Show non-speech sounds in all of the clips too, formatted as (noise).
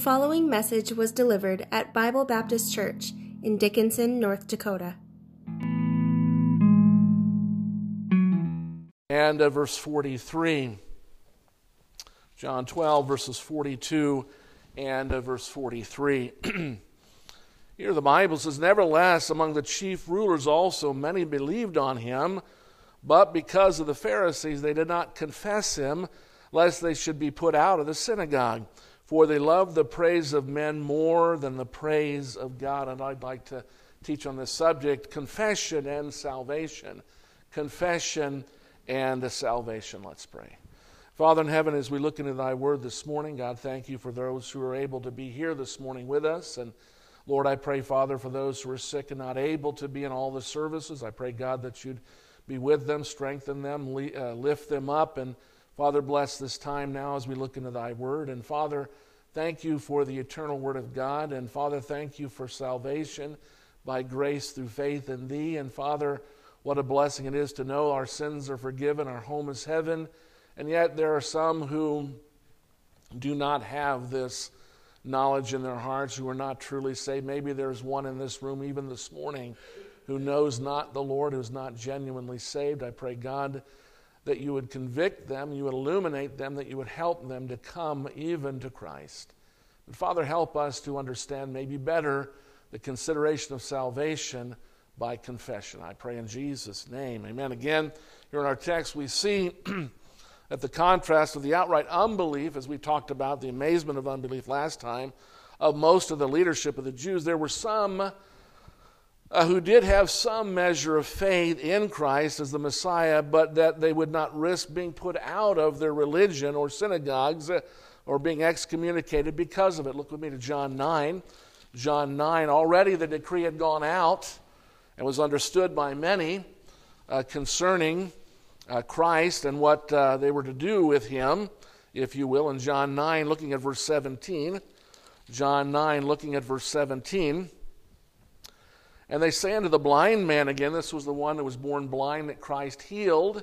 following message was delivered at Bible Baptist Church in Dickinson, North Dakota. And uh, verse 43. John 12, verses 42 and uh, verse 43. (clears throat) Here the Bible says, Nevertheless, among the chief rulers also many believed on him, but because of the Pharisees they did not confess him, lest they should be put out of the synagogue. For they love the praise of men more than the praise of God. And I'd like to teach on this subject confession and salvation. Confession and salvation. Let's pray. Father in heaven, as we look into thy word this morning, God, thank you for those who are able to be here this morning with us. And Lord, I pray, Father, for those who are sick and not able to be in all the services, I pray, God, that you'd be with them, strengthen them, uh, lift them up. And Father, bless this time now as we look into thy word. And Father, thank you for the eternal word of God. And Father, thank you for salvation by grace through faith in thee. And Father, what a blessing it is to know our sins are forgiven, our home is heaven. And yet there are some who do not have this knowledge in their hearts, who are not truly saved. Maybe there's one in this room, even this morning, who knows not the Lord, who's not genuinely saved. I pray, God, that you would convict them, you would illuminate them, that you would help them to come even to Christ. Father, help us to understand maybe better the consideration of salvation by confession. I pray in Jesus' name. Amen. Again, here in our text, we see (clears throat) that the contrast of the outright unbelief, as we talked about the amazement of unbelief last time, of most of the leadership of the Jews, there were some uh, who did have some measure of faith in Christ as the Messiah, but that they would not risk being put out of their religion or synagogues uh, or being excommunicated because of it. Look with me to John 9. John 9, already the decree had gone out and was understood by many uh, concerning uh, Christ and what uh, they were to do with him, if you will, in John 9, looking at verse 17. John 9, looking at verse 17. And they say unto the blind man again, this was the one that was born blind that Christ healed.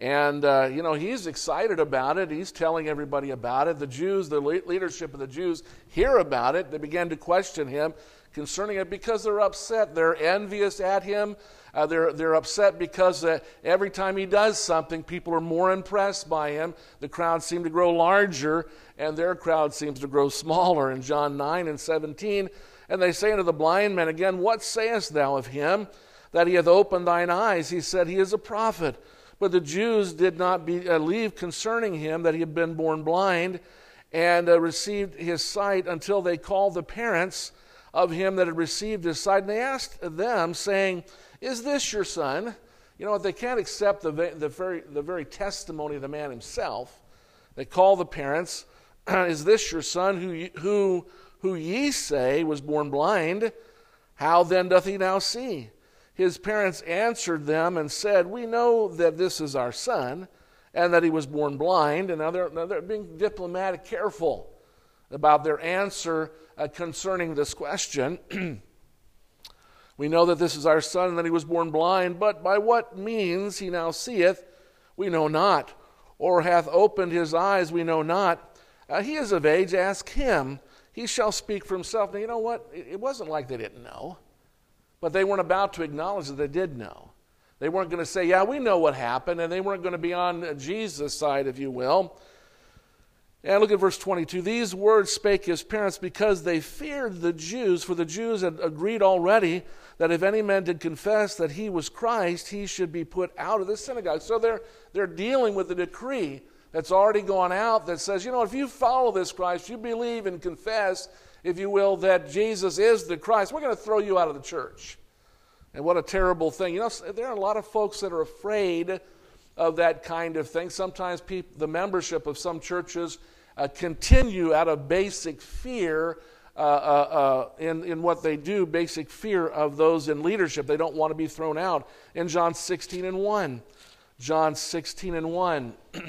And, uh, you know, he's excited about it. He's telling everybody about it. The Jews, the leadership of the Jews, hear about it. They begin to question him concerning it because they're upset. They're envious at him. Uh, they're, they're upset because uh, every time he does something, people are more impressed by him. The crowd seems to grow larger, and their crowd seems to grow (laughs) smaller. In John 9 and 17, and they say unto the blind man again, What sayest thou of him that he hath opened thine eyes? He said, He is a prophet. But the Jews did not believe uh, concerning him that he had been born blind and uh, received his sight until they called the parents of him that had received his sight. And they asked them, saying, Is this your son? You know, what? they can't accept the, the, very, the very testimony of the man himself. They call the parents, (clears throat) Is this your son who, who, who ye say was born blind? How then doth he now see? His parents answered them and said, We know that this is our son, and that he was born blind. And now they're, now they're being diplomatic, careful about their answer uh, concerning this question. (clears throat) we know that this is our son and that he was born blind, but by what means he now seeth, we know not, or hath opened his eyes, we know not. Uh, he is of age, ask him. He shall speak for himself. Now, you know what? It wasn't like they didn't know, but they weren't about to acknowledge that they did know. They weren't going to say, Yeah, we know what happened, and they weren't going to be on Jesus' side, if you will. And look at verse 22. These words spake his parents because they feared the Jews, for the Jews had agreed already that if any man did confess that he was Christ, he should be put out of the synagogue. So they're, they're dealing with the decree that's already gone out that says, you know, if you follow this Christ, you believe and confess, if you will, that Jesus is the Christ, we're going to throw you out of the church. And what a terrible thing. You know, there are a lot of folks that are afraid of that kind of thing. Sometimes people, the membership of some churches uh, continue out of basic fear uh, uh, uh, in, in what they do, basic fear of those in leadership. They don't want to be thrown out. In John 16 and 1. John 16 and 1. (clears throat)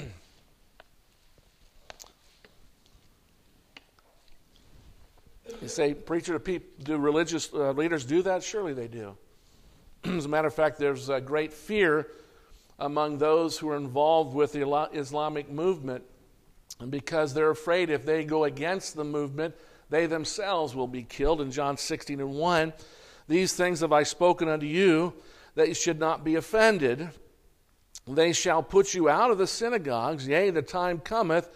you say, preacher, do, people, do religious uh, leaders do that? Surely they do. (clears throat) As a matter of fact, there's a great fear among those who are involved with the Islamic movement because they're afraid if they go against the movement, they themselves will be killed. In John 16 and 1, these things have I spoken unto you, that you should not be offended. They shall put you out of the synagogues, yea, the time cometh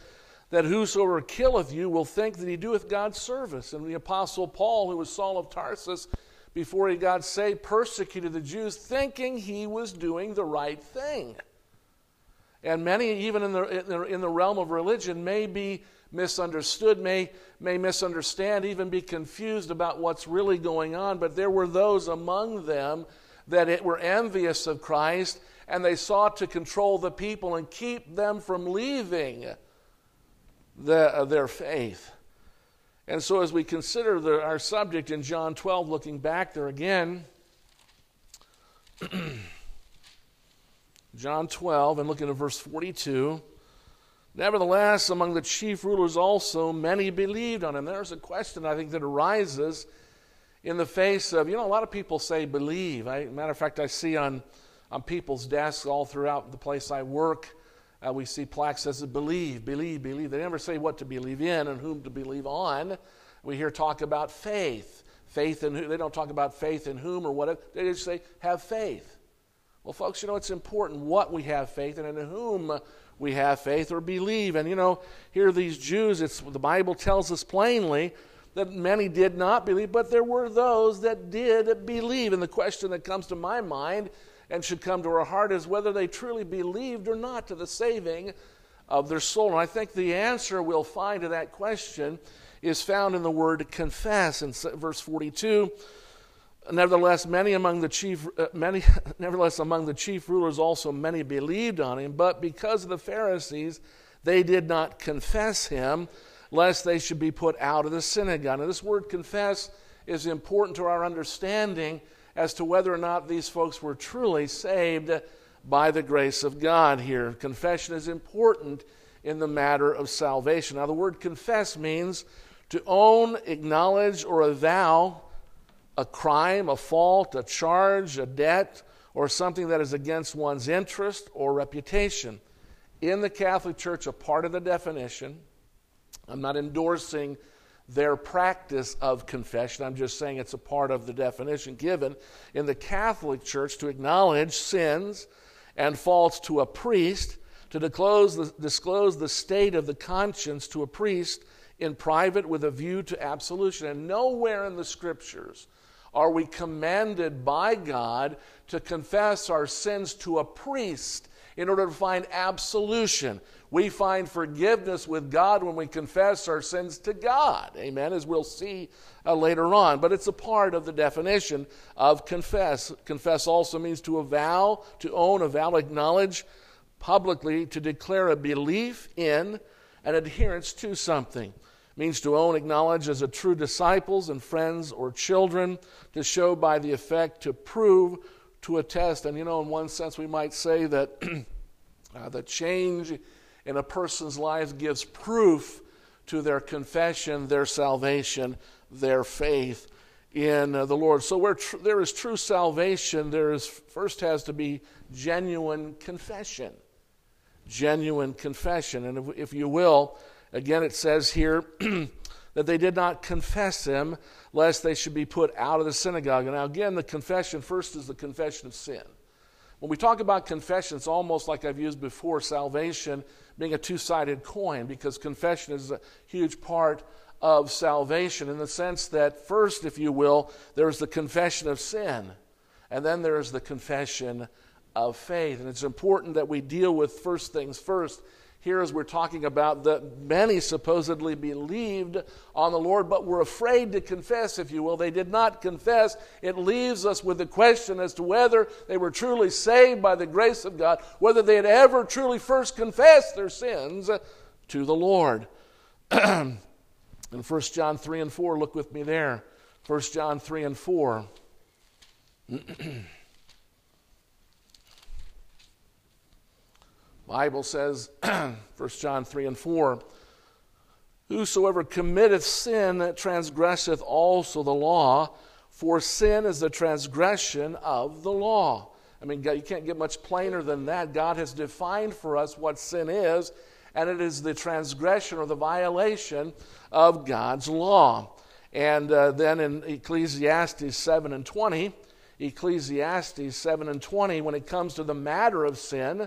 that whosoever killeth you will think that he doeth God's service. And the Apostle Paul, who was Saul of Tarsus, before he got saved, persecuted the Jews, thinking he was doing the right thing. And many, even in the, in the, realm of religion, may be misunderstood, may, may misunderstand, even be confused about what's really going on. But there were those among them that it, were envious of Christ, and they sought to control the people and keep them from leaving the, uh, their faith. And so, as we consider the, our subject in John 12, looking back there again, (clears throat) John 12, and looking at verse 42. Nevertheless, among the chief rulers also, many believed on him. There's a question I think that arises in the face of, you know, a lot of people say believe. I, matter of fact, I see on, on people's desks all throughout the place I work, uh, we see plaques that says believe, believe, believe. They never say what to believe in and whom to believe on. We hear talk about faith. Faith in who they don't talk about faith in whom or whatever. They just say have faith. Well, folks, you know it's important what we have faith in and in whom we have faith or believe. And you know, here these Jews, it's the Bible tells us plainly that many did not believe, but there were those that did believe. And the question that comes to my mind and should come to our heart is whether they truly believed or not to the saving of their soul. And I think the answer we'll find to that question is found in the word confess in verse 42. Nevertheless, many among the chief, uh, many, (laughs) nevertheless among the chief rulers also many believed on him, but because of the Pharisees, they did not confess him, lest they should be put out of the synagogue. Now, this word confess is important to our understanding as to whether or not these folks were truly saved by the grace of God here. Confession is important in the matter of salvation. Now, the word confess means to own, acknowledge, or avow a crime, a fault, a charge, a debt, or something that is against one's interest or reputation. In the Catholic Church, a part of the definition, I'm not endorsing their practice of confession. I'm just saying it's a part of the definition given in the Catholic Church to acknowledge sins and faults to a priest, to disclose the, disclose the state of the conscience to a priest in private with a view to absolution. And nowhere in the scriptures are we commanded by God to confess our sins to a priest in order to find absolution. We find forgiveness with God when we confess our sins to God. Amen, as we'll see uh, later on. But it's a part of the definition of confess. Confess also means to avow, to own, avow, acknowledge publicly, to declare a belief in, an adherence to something. It means to own, acknowledge as a true disciples and friends or children, to show by the effect, to prove, to attest. And you know, in one sense, we might say that (clears throat) uh, the change in a person's life gives proof to their confession, their salvation, their faith in uh, the Lord. So, where tr- there is true salvation, there is first has to be genuine confession. Genuine confession. And if, if you will, again, it says here (clears throat) that they did not confess him, lest they should be put out of the synagogue. And now, again, the confession first is the confession of sin. When we talk about confession, it's almost like I've used before salvation being a two sided coin because confession is a huge part of salvation in the sense that, first, if you will, there's the confession of sin, and then there's the confession of faith. And it's important that we deal with first things first here as we're talking about that many supposedly believed on the Lord, but were afraid to confess, if you will. They did not confess. It leaves us with the question as to whether they were truly saved by the grace of God, whether they had ever truly first confessed their sins to the Lord. (clears throat) In 1 John 3 and 4, look with me there. 1 John 3 and 4. (clears throat) Bible says, (clears throat) 1 John 3 and 4, Whosoever committeth sin transgresseth also the law, for sin is the transgression of the law. I mean, you can't get much plainer than that. God has defined for us what sin is, and it is the transgression or the violation of God's law. And uh, then in Ecclesiastes 7 and 20, Ecclesiastes 7 and 20, when it comes to the matter of sin,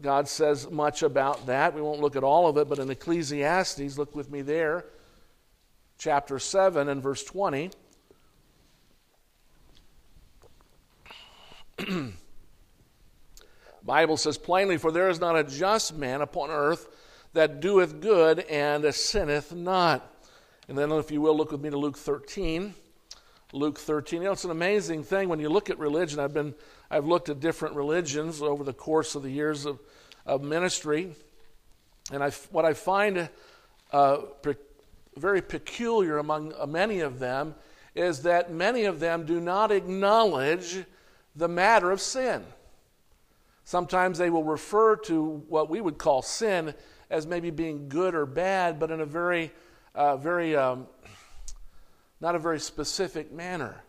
God says much about that. We won't look at all of it, but in Ecclesiastes, look with me there, chapter 7 and verse 20. (clears throat) Bible says plainly, For there is not a just man upon earth that doeth good and sinneth not. And then, if you will, look with me to Luke 13. Luke 13. You know, it's an amazing thing when you look at religion. I've been, I've looked at different religions over the course of the years of, of ministry, and I, what I find uh, pe- very peculiar among uh, many of them is that many of them do not acknowledge the matter of sin. Sometimes they will refer to what we would call sin as maybe being good or bad, but in a very, uh, very, um, not a very specific manner.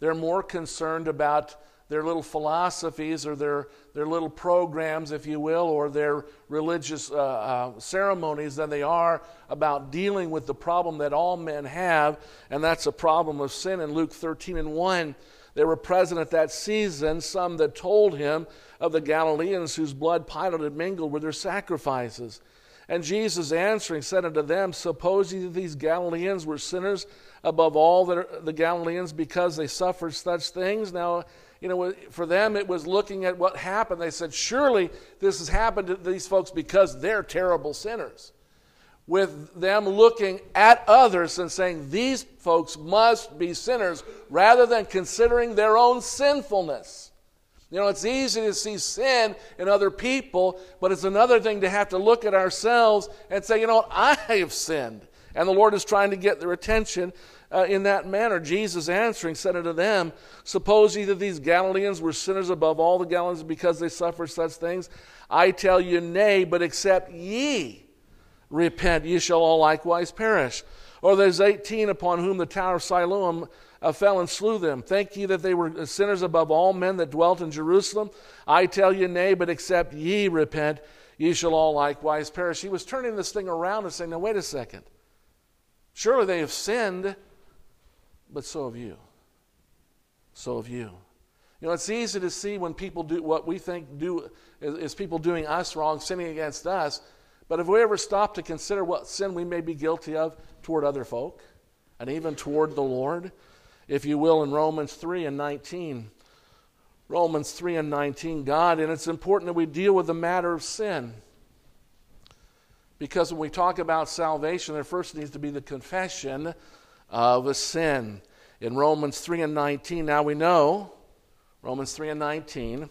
They're more concerned about their little philosophies or their, their little programs, if you will, or their religious uh, uh, ceremonies than they are about dealing with the problem that all men have, and that's a problem of sin. In Luke 13 and 1, there were present at that season some that told him of the Galileans whose blood Pilate had mingled with their sacrifices. And Jesus answering said unto them, Suppose that these Galileans were sinners above all the Galileans because they suffered such things? Now, you know, for them it was looking at what happened. They said, Surely this has happened to these folks because they're terrible sinners. With them looking at others and saying, These folks must be sinners, rather than considering their own sinfulness. You know, it's easy to see sin in other people, but it's another thing to have to look at ourselves and say, you know I have sinned. And the Lord is trying to get their attention uh, in that manner. Jesus answering said unto them, Suppose ye that these Galileans were sinners above all the Galileans because they suffered such things? I tell you, nay, but except ye repent, ye shall all likewise perish. Or there's 18 upon whom the tower of Siloam uh, fell and slew them. Think ye that they were sinners above all men that dwelt in Jerusalem? I tell you, nay, but except ye repent, ye shall all likewise perish. He was turning this thing around and saying, now wait a second. Surely they have sinned, but so have you. So have you. You know, it's easy to see when people do what we think do is, is people doing us wrong, sinning against us. But have we ever stopped to consider what sin we may be guilty of toward other folk and even toward the Lord? if you will, in Romans 3 and 19. Romans 3 and 19, God, and it's important that we deal with the matter of sin. Because when we talk about salvation, there first needs to be the confession of a sin. In Romans 3 and 19, now we know, Romans 3 and 19,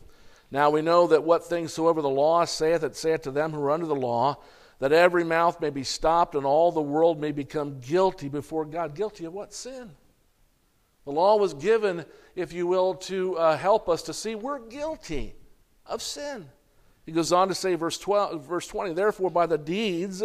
now we know that what things soever the law saith, it saith to them who are under the law, that every mouth may be stopped and all the world may become guilty before God. Guilty of what? Sin. The law was given, if you will, to uh, help us to see we're guilty of sin. He goes on to say, verse, 12, verse 20, Therefore, by the deeds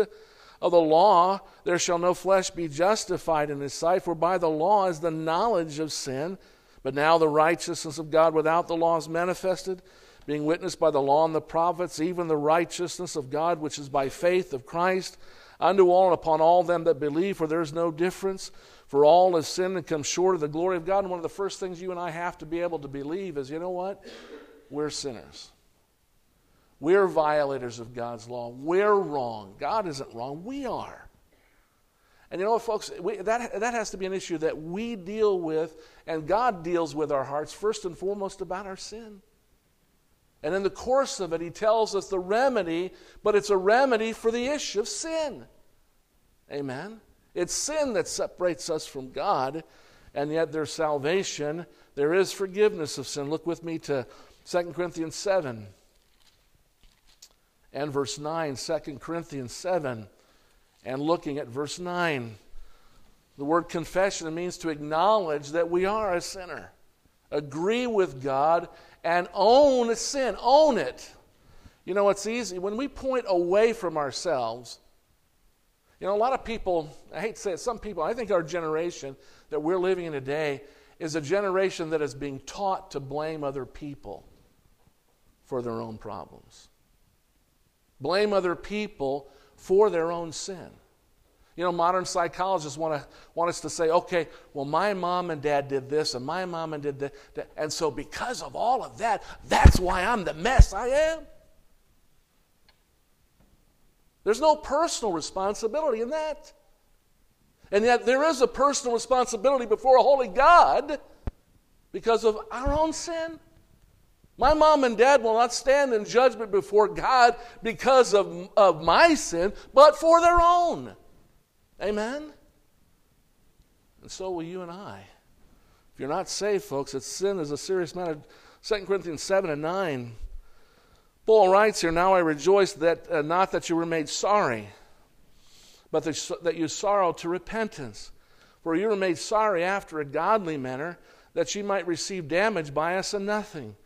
of the law, there shall no flesh be justified in his sight, for by the law is the knowledge of sin. But now the righteousness of God without the law is manifested, being witnessed by the law and the prophets, even the righteousness of God which is by faith of Christ, unto all and upon all them that believe, for there is no difference. For all has sinned and come short of the glory of God. And one of the first things you and I have to be able to believe is you know what? We're sinners. We're violators of God's law. We're wrong. God isn't wrong. We are. And you know what, folks? We, that, that has to be an issue that we deal with, and God deals with our hearts first and foremost about our sin. And in the course of it, He tells us the remedy, but it's a remedy for the issue of sin. Amen? It's sin that separates us from God, and yet there's salvation. There is forgiveness of sin. Look with me to 2 Corinthians 7 and verse 9. 2 Corinthians 7 and looking at verse 9. The word confession means to acknowledge that we are a sinner, agree with God, and own sin. Own it. You know, it's easy. When we point away from ourselves, you know, a lot of people, I hate to say it, some people, I think our generation that we're living in today is a generation that is being taught to blame other people for their own problems. Blame other people for their own sin. You know, modern psychologists want, to, want us to say, okay, well, my mom and dad did this, and my mom and did that. And so, because of all of that, that's why I'm the mess I am. There's no personal responsibility in that. And yet, there is a personal responsibility before a holy God because of our own sin. My mom and dad will not stand in judgment before God because of, of my sin, but for their own. Amen? And so will you and I. If you're not saved, folks, it's sin is a serious matter. 2 Corinthians 7 and 9. Paul writes here, Now I rejoice that uh, not that you were made sorry, but that, that you sorrow to repentance. For you were made sorry after a godly manner, that ye might receive damage by us and nothing.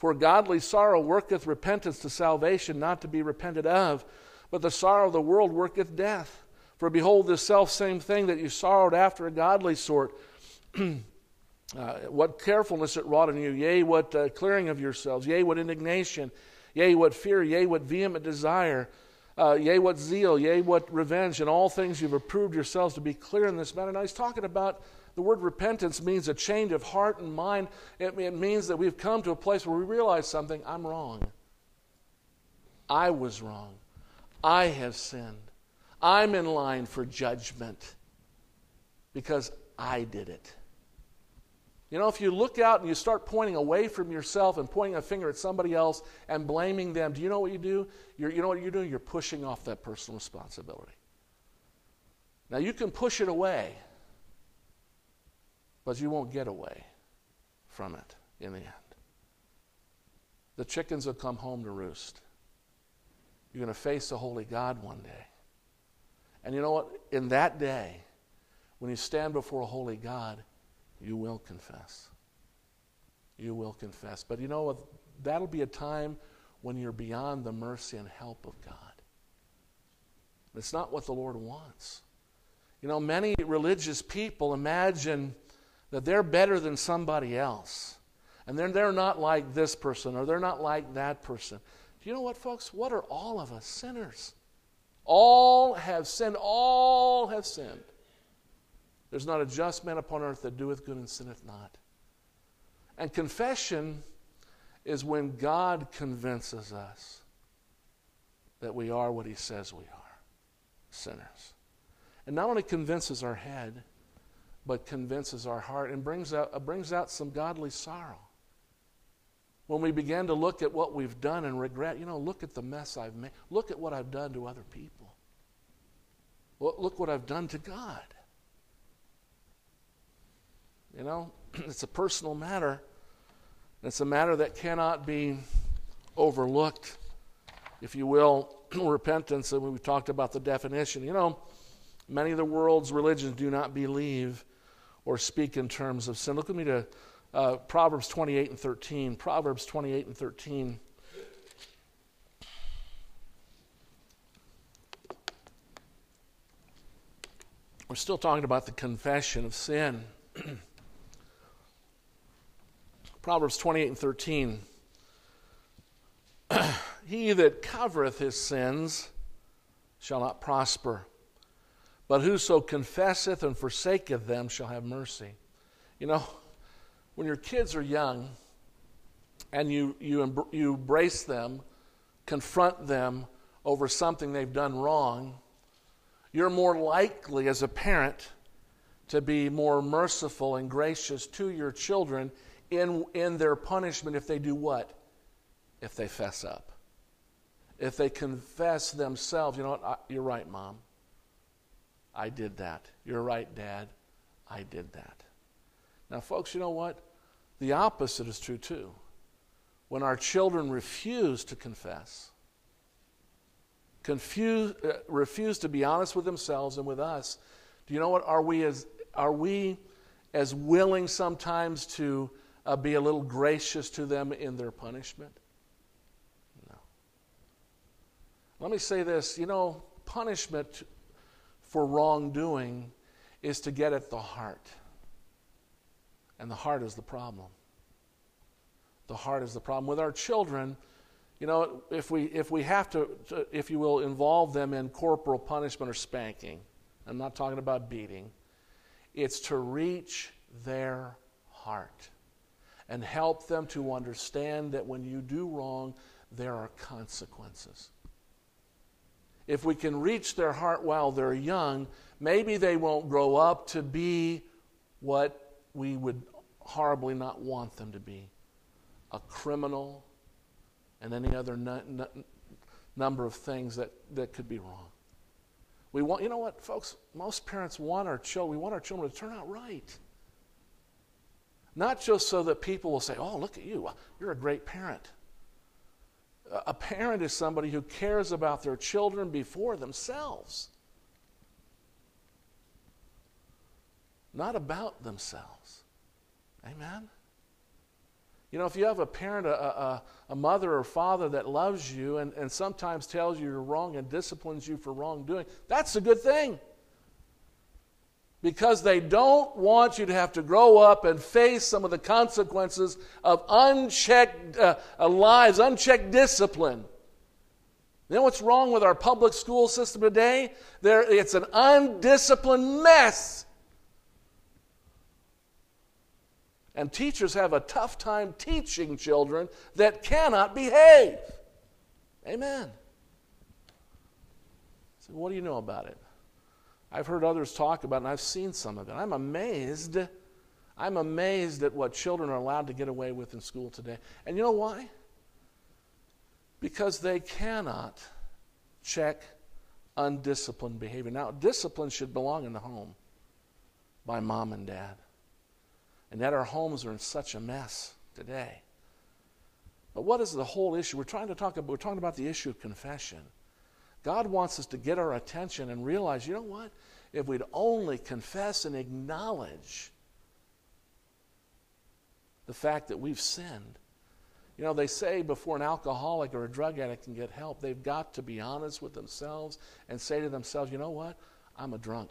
For godly sorrow worketh repentance to salvation, not to be repented of, but the sorrow of the world worketh death. For behold, this self same thing that you sorrowed after a godly sort, (clears throat) uh, what carefulness it wrought in you, yea, what uh, clearing of yourselves, yea, what indignation, yea, what fear, yea, what vehement desire, uh, yea, what zeal, yea, what revenge, and all things you've approved yourselves to be clear in this matter. Now he's talking about the word repentance means a change of heart and mind. It, it means that we've come to a place where we realize something I'm wrong. I was wrong. I have sinned. I'm in line for judgment because I did it. You know, if you look out and you start pointing away from yourself and pointing a finger at somebody else and blaming them, do you know what you do? You're, you know what you're doing? You're pushing off that personal responsibility. Now, you can push it away, but you won't get away from it in the end. The chickens will come home to roost. You're going to face a holy God one day. And you know what? In that day, when you stand before a holy God, you will confess. You will confess. But you know what? That'll be a time when you're beyond the mercy and help of God. It's not what the Lord wants. You know, many religious people imagine that they're better than somebody else. And they're, they're not like this person or they're not like that person. Do you know what, folks? What are all of us? Sinners. All have sinned. All have sinned. There's not a just man upon earth that doeth good and sinneth not. And confession is when God convinces us that we are what he says we are sinners. And not only convinces our head, but convinces our heart and brings out, uh, brings out some godly sorrow. When we begin to look at what we've done and regret, you know, look at the mess I've made. Look at what I've done to other people. Look what I've done to God. You know, (clears throat) it's a personal matter. It's a matter that cannot be overlooked, if you will. (clears throat) Repentance, and we talked about the definition. You know, many of the world's religions do not believe or speak in terms of sin. Look with me to uh, Proverbs 28 and 13. Proverbs 28 and 13. We're still talking about the confession of sin. (clears throat) Proverbs 28 and 13. (clears throat) he that covereth his sins shall not prosper, but whoso confesseth and forsaketh them shall have mercy. You know, when your kids are young and you, you, you embrace them, confront them over something they've done wrong, you're more likely as a parent to be more merciful and gracious to your children in, in their punishment if they do what? If they fess up. If they confess themselves, you know what? I, you're right, mom. I did that. You're right, dad. I did that. Now, folks, you know what? The opposite is true too. When our children refuse to confess, confuse, uh, refuse to be honest with themselves and with us, do you know what? Are we as, are we as willing sometimes to uh, be a little gracious to them in their punishment? No. Let me say this you know, punishment for wrongdoing is to get at the heart. And the heart is the problem. The heart is the problem. With our children, you know, if we, if we have to, if you will, involve them in corporal punishment or spanking, I'm not talking about beating, it's to reach their heart and help them to understand that when you do wrong, there are consequences. If we can reach their heart while they're young, maybe they won't grow up to be what we would horribly not want them to be a criminal and any other number of things that, that could be wrong. We want, you know what, folks? Most parents want our children, we want our children to turn out right. Not just so that people will say, oh, look at you, you're a great parent. A parent is somebody who cares about their children before themselves, not about themselves. Amen? You know, if you have a parent, a, a, a, mother or father that loves you and, and sometimes tells you you're wrong and disciplines you for wrongdoing, that's a good thing. Because they don't want you to have to grow up and face some of the consequences of unchecked uh, uh lives, unchecked discipline. You know what's wrong with our public school system today? There, it's an undisciplined mess. And teachers have a tough time teaching children that cannot behave. Amen. So, what do you know about it? I've heard others talk about and I've seen some of it. I'm amazed. I'm amazed at what children are allowed to get away with in school today. And you know why? Because they cannot check undisciplined behavior. Now, discipline should belong in the home by mom and dad. And yet our homes are in such a mess today. But what is the whole issue? We're trying to talk about, we're talking about the issue of confession. God wants us to get our attention and realize, you know what? If we'd only confess and acknowledge the fact that we've sinned. You know, they say before an alcoholic or a drug addict can get help, they've got to be honest with themselves and say to themselves, you know what? I'm a drunk.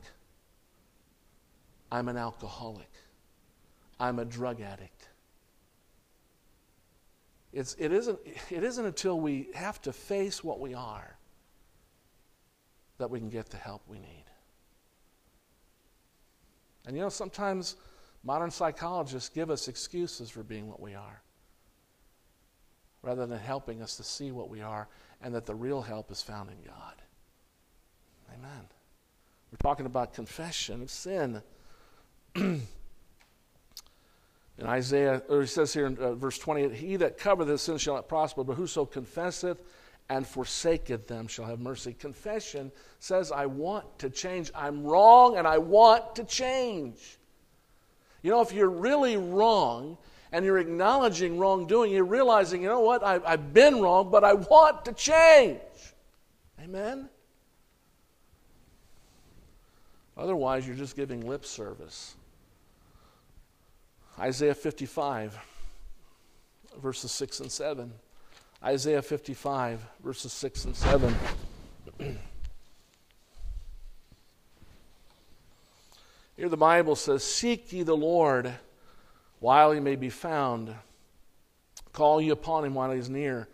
I'm an alcoholic. I'm a drug addict. It's, it, isn't, it isn't until we have to face what we are that we can get the help we need. And you know, sometimes modern psychologists give us excuses for being what we are rather than helping us to see what we are and that the real help is found in God. Amen. We're talking about confession of sin. (clears throat) In Isaiah, or he says here in uh, verse 20, He that covereth his sin shall not prosper, but whoso confesseth and forsaketh them shall have mercy. Confession says, I want to change. I'm wrong and I want to change. You know, if you're really wrong and you're acknowledging wrongdoing, you're realizing, you know what, I've, I've been wrong, but I want to change. Amen? Otherwise, you're just giving lip service. Isaiah 55, verses 6 and 7. Isaiah 55, verses 6 and 7. (clears throat) Here the Bible says, Seek ye the Lord while he may be found. Call ye upon him while he is near.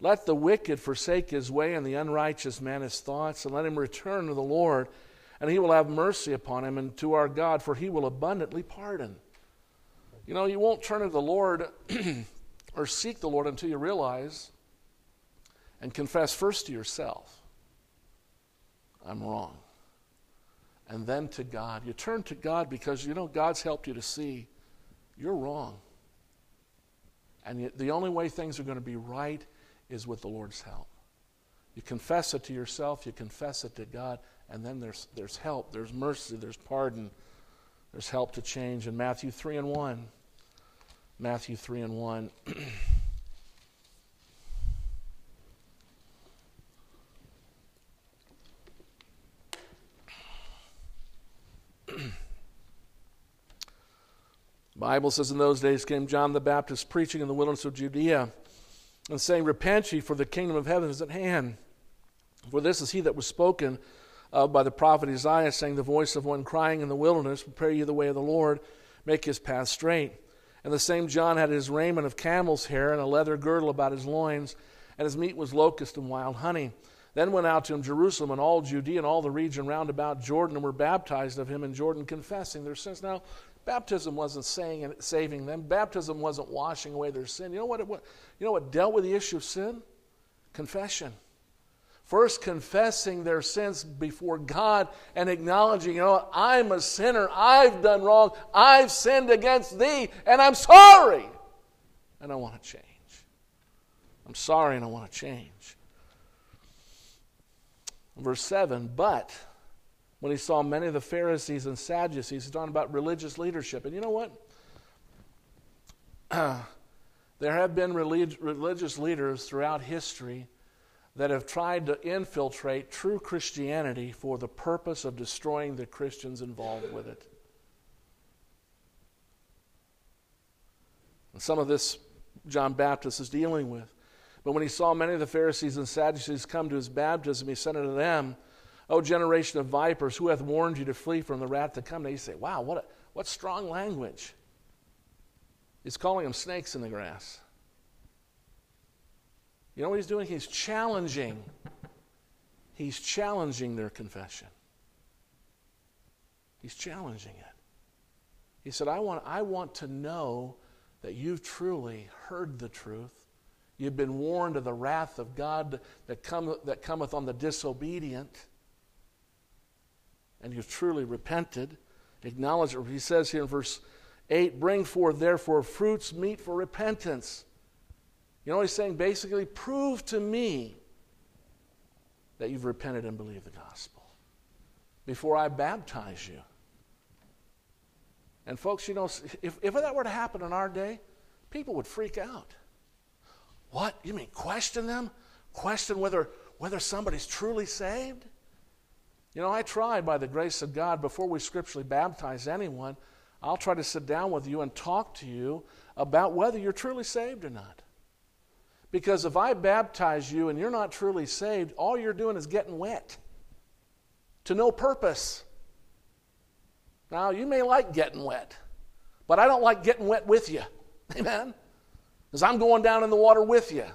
Let the wicked forsake his way, and the unrighteous man his thoughts, and let him return to the Lord, and he will have mercy upon him, and to our God, for he will abundantly pardon. You know, you won't turn to the Lord (clears throat) or seek the Lord until you realize and confess first to yourself I'm wrong. And then to God. You turn to God because you know God's helped you to see you're wrong. And the only way things are going to be right is with the Lord's help. You confess it to yourself, you confess it to God, and then there's, there's help, there's mercy, there's pardon, there's help to change. In Matthew 3 and 1, Matthew 3 and 1. (clears throat) Bible says in those days came John the Baptist preaching in the wilderness of Judea and saying, Repent ye, for the kingdom of heaven is at hand. For this is he that was spoken of by the prophet Isaiah, saying, The voice of one crying in the wilderness, Prepare ye the way of the Lord, make his path straight. And the same John had his raiment of camel's hair and a leather girdle about his loins, and his meat was locust and wild honey. Then went out to him Jerusalem and all Judea and all the region round about Jordan, and were baptized of him in Jordan, confessing their sins. Now, baptism wasn't saying and saving them. Baptism wasn't washing away their sin. You know what? It, you know what dealt with the issue of sin? Confession. First, confessing their sins before God and acknowledging, you know, I'm a sinner. I've done wrong. I've sinned against thee, and I'm sorry. And I want to change. I'm sorry, and I want to change. Verse 7 But when he saw many of the Pharisees and Sadducees, he's talking about religious leadership. And you know what? (clears throat) there have been relig- religious leaders throughout history that have tried to infiltrate true Christianity for the purpose of destroying the Christians involved with it. And some of this John Baptist is dealing with. But when he saw many of the Pharisees and Sadducees come to his baptism, he said unto them, O generation of vipers, who hath warned you to flee from the wrath to come? Now you say, wow, what, a, what strong language. He's calling them snakes in the grass. You know what he's doing? He's challenging. He's challenging their confession. He's challenging it. He said, I want, I want to know that you've truly heard the truth. You've been warned of the wrath of God that, come, that cometh on the disobedient. And you've truly repented. Acknowledge it. He says here in verse 8 Bring forth therefore fruits meet for repentance. You know what he's saying? Basically, prove to me that you've repented and believed the gospel before I baptize you. And, folks, you know, if, if that were to happen in our day, people would freak out. What? You mean question them? Question whether, whether somebody's truly saved? You know, I try by the grace of God, before we scripturally baptize anyone, I'll try to sit down with you and talk to you about whether you're truly saved or not. Because if I baptize you and you're not truly saved, all you're doing is getting wet to no purpose. Now, you may like getting wet, but I don't like getting wet with you. (laughs) Amen? Because I'm going down in the water with you.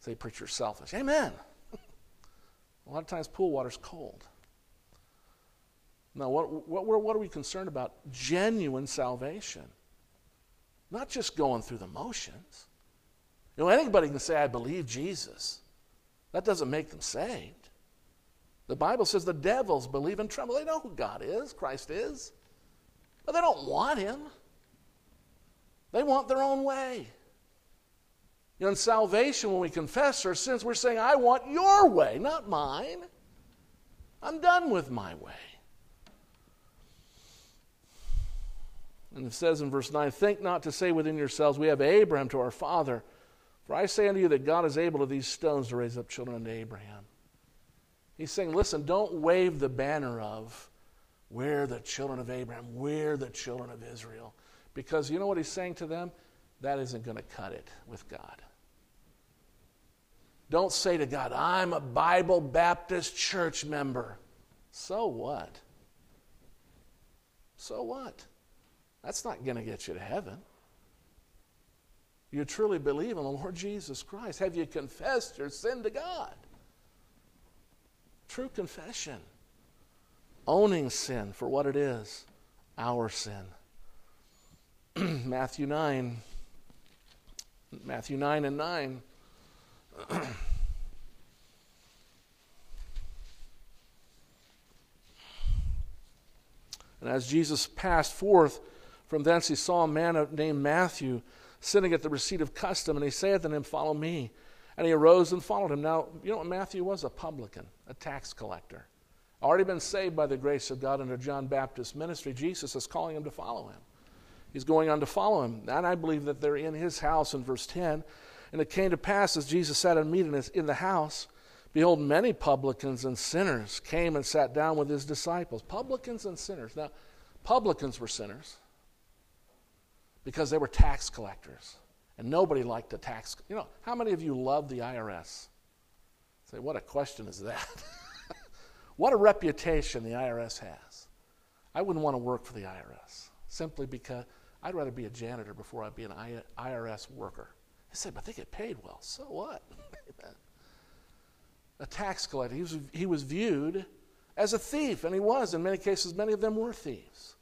Say, preacher, selfish. Amen. (laughs) A lot of times, pool water's cold. Now, what, what, what are we concerned about? Genuine salvation. Not just going through the motions. You know, anybody can say, I believe Jesus. That doesn't make them saved. The Bible says the devils believe and tremble. They know who God is, Christ is. But they don't want him. They want their own way. You know, in salvation, when we confess our sins, we're saying, I want your way, not mine. I'm done with my way. And it says in verse 9, Think not to say within yourselves, We have Abraham to our father. For I say unto you that God is able of these stones to raise up children unto Abraham. He's saying, listen, don't wave the banner of, we're the children of Abraham, we're the children of Israel. Because you know what he's saying to them? That isn't going to cut it with God. Don't say to God, I'm a Bible Baptist church member. So what? So what? That's not going to get you to heaven. You truly believe in the Lord Jesus Christ? Have you confessed your sin to God? True confession. Owning sin for what it is our sin. (clears throat) Matthew 9. Matthew 9 and 9. (clears throat) and as Jesus passed forth from thence, he saw a man named Matthew sitting at the receipt of custom, and he saith unto him, Follow me. And he arose and followed him. Now, you know what Matthew was? A publican, a tax collector. Already been saved by the grace of God under John Baptist's ministry. Jesus is calling him to follow him. He's going on to follow him. And I believe that they're in his house in verse 10. And it came to pass as Jesus sat at meat in the house, behold, many publicans and sinners came and sat down with his disciples. Publicans and sinners. Now, publicans were sinners because they were tax collectors. And nobody liked the tax. You know, how many of you love the IRS? Say, what a question is that? (laughs) what a reputation the IRS has. I wouldn't want to work for the IRS simply because I'd rather be a janitor before I'd be an IRS worker. They said, but they get paid well. So what? (laughs) a tax collector. He was, he was viewed as a thief, and he was. In many cases, many of them were thieves.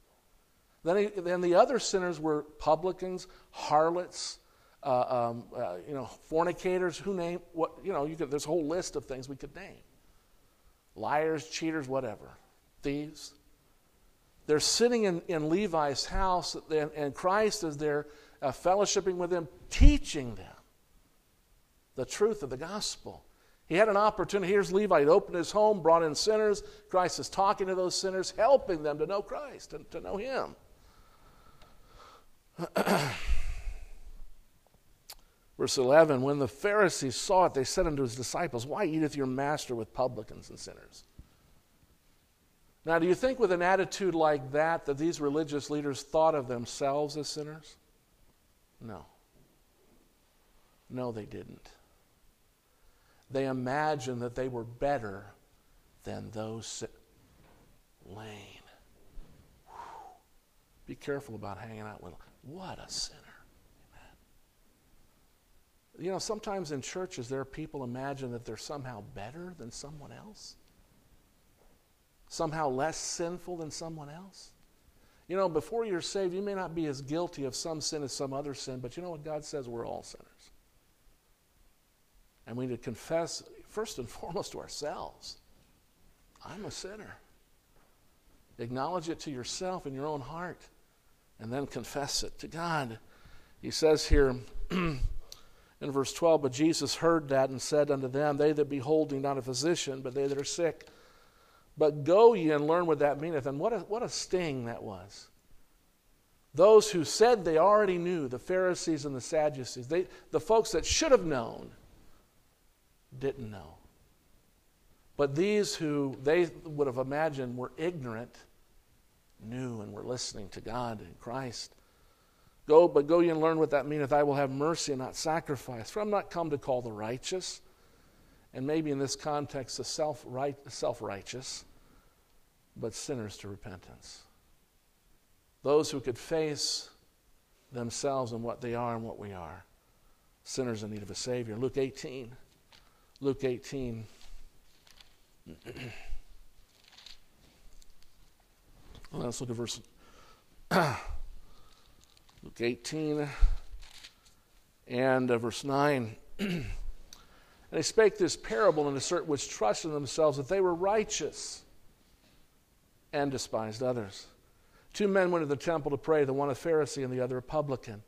Then, he, then the other sinners were publicans, harlots, uh, um, uh, you know, fornicators. Who name what? You know, you could, there's a whole list of things we could name. Liars, cheaters, whatever, thieves. They're sitting in, in Levi's house, and, and Christ is there uh, fellowshipping with them, teaching them the truth of the gospel. He had an opportunity. Here's Levi. He'd opened his home, brought in sinners. Christ is talking to those sinners, helping them to know Christ and to know Him. Verse 11 When the Pharisees saw it, they said unto his disciples, Why eateth your master with publicans and sinners? Now, do you think with an attitude like that that these religious leaders thought of themselves as sinners? No. No, they didn't. They imagined that they were better than those si- lane. Whew. Be careful about hanging out with them. What a sinner. Amen. You know, sometimes in churches there are people imagine that they're somehow better than someone else. Somehow less sinful than someone else. You know, before you're saved, you may not be as guilty of some sin as some other sin, but you know what God says? We're all sinners. And we need to confess, first and (laughs) foremost, to ourselves I'm a sinner. Acknowledge it to yourself in your own heart, and then confess it to God. He says here (clears throat) in verse 12, But Jesus heard that and said unto them, They that behold thee not a physician, but they that are sick. But go ye and learn what that meaneth. And what a, what a sting that was. Those who said they already knew, the Pharisees and the Sadducees, they, the folks that should have known, didn't know. But these who they would have imagined were ignorant knew and we're listening to God and Christ. Go, but go ye and learn what that meaneth. I will have mercy and not sacrifice. For I'm not come to call the righteous, and maybe in this context, the self righteous, but sinners to repentance. Those who could face themselves and what they are and what we are. Sinners in need of a Savior. Luke 18. Luke 18. (clears throat) Let's look at verse (clears throat) Luke 18 and uh, verse 9. (clears throat) and he spake this parable unto certain which trusted themselves that they were righteous and despised others. Two men went to the temple to pray, the one a Pharisee and the other a publican.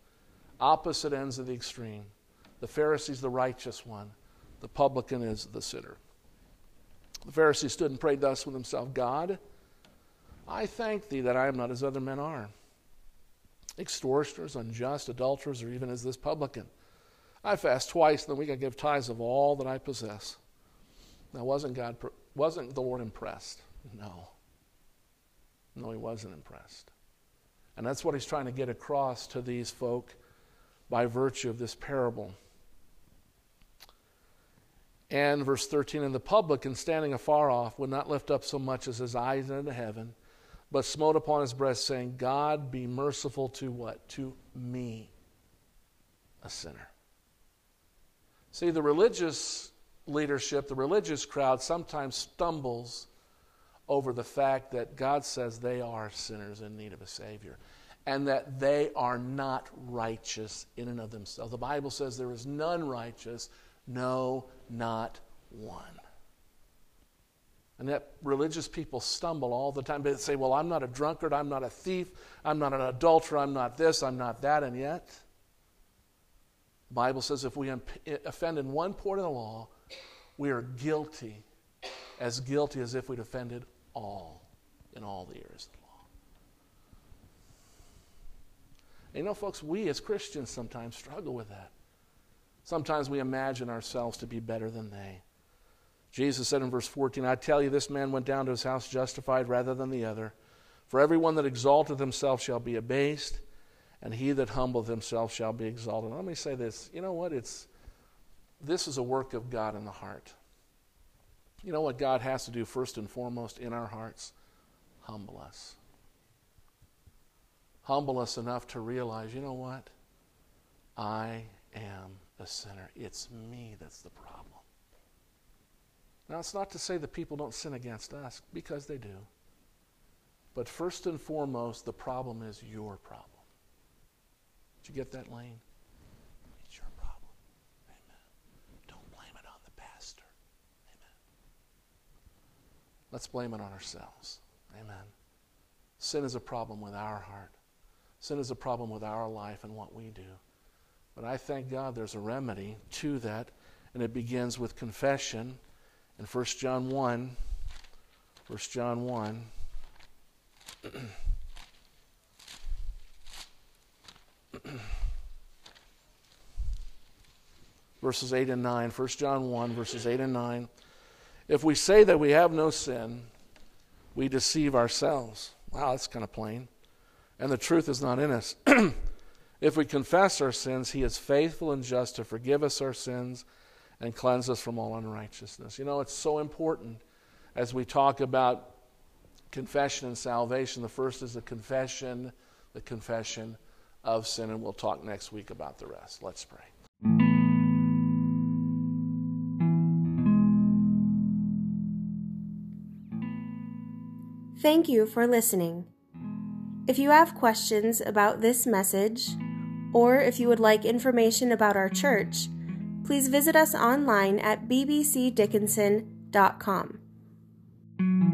Opposite ends of the extreme. The Pharisee's the righteous one, the publican is the sinner. The Pharisee stood and prayed thus with himself God, I thank thee that I am not as other men are, extortioners, unjust, adulterers, or even as this publican. I fast twice in the week. I give tithes of all that I possess. Now, wasn't God, wasn't the Lord impressed? No. No, he wasn't impressed. And that's what he's trying to get across to these folk by virtue of this parable. And verse 13, and the publican standing afar off would not lift up so much as his eyes into heaven, but smote upon his breast, saying, God be merciful to what? To me, a sinner. See, the religious leadership, the religious crowd sometimes stumbles over the fact that God says they are sinners in need of a Savior and that they are not righteous in and of themselves. The Bible says there is none righteous, no, not one. And that religious people stumble all the time. They say, Well, I'm not a drunkard, I'm not a thief, I'm not an adulterer, I'm not this, I'm not that, and yet. The Bible says if we eh, offend in one part of the law, we are guilty, as guilty as if we'd offended all in all the areas of the law. And you know, folks, we as Christians sometimes struggle with that. Sometimes we imagine ourselves to be better than they. Jesus said in verse 14, I tell you, this man went down to his house justified rather than the other. For everyone that exalteth himself shall be abased, and he that humbleth himself shall be exalted. Let me say this. You know what? It's this is a work of God in the heart. You know what God has to do first and foremost in our hearts? Humble us. Humble us enough to realize, you know what? I am a sinner. It's me that's the problem. Now, it's not to say that people don't sin against us, because they do. But first and foremost, the problem is your problem. Did you get that, Lane? It's your problem. Amen. Don't blame it on the pastor. Amen. Let's blame it on ourselves. Amen. Sin is a problem with our heart. Sin is a problem with our life and what we do. But I thank God there's a remedy to that, and it begins with confession in 1 John 1, 1 John 1, (clears throat) verses 8 and 9, 1 John 1, verses 8 and 9. If we say that we have no sin, we deceive ourselves. Wow, that's kind of plain. And the truth is not in us. (clears throat) if we confess our sins, He is faithful and just to forgive us our sins and cleanse us from all unrighteousness. You know, it's so important as we talk about confession and salvation. The first is the confession, the confession of sin, and we'll talk next week about the rest. Let's pray. Thank you for listening. If you have questions about this message, or if you would like information about our church, please visit us online at bbcdickinson.com.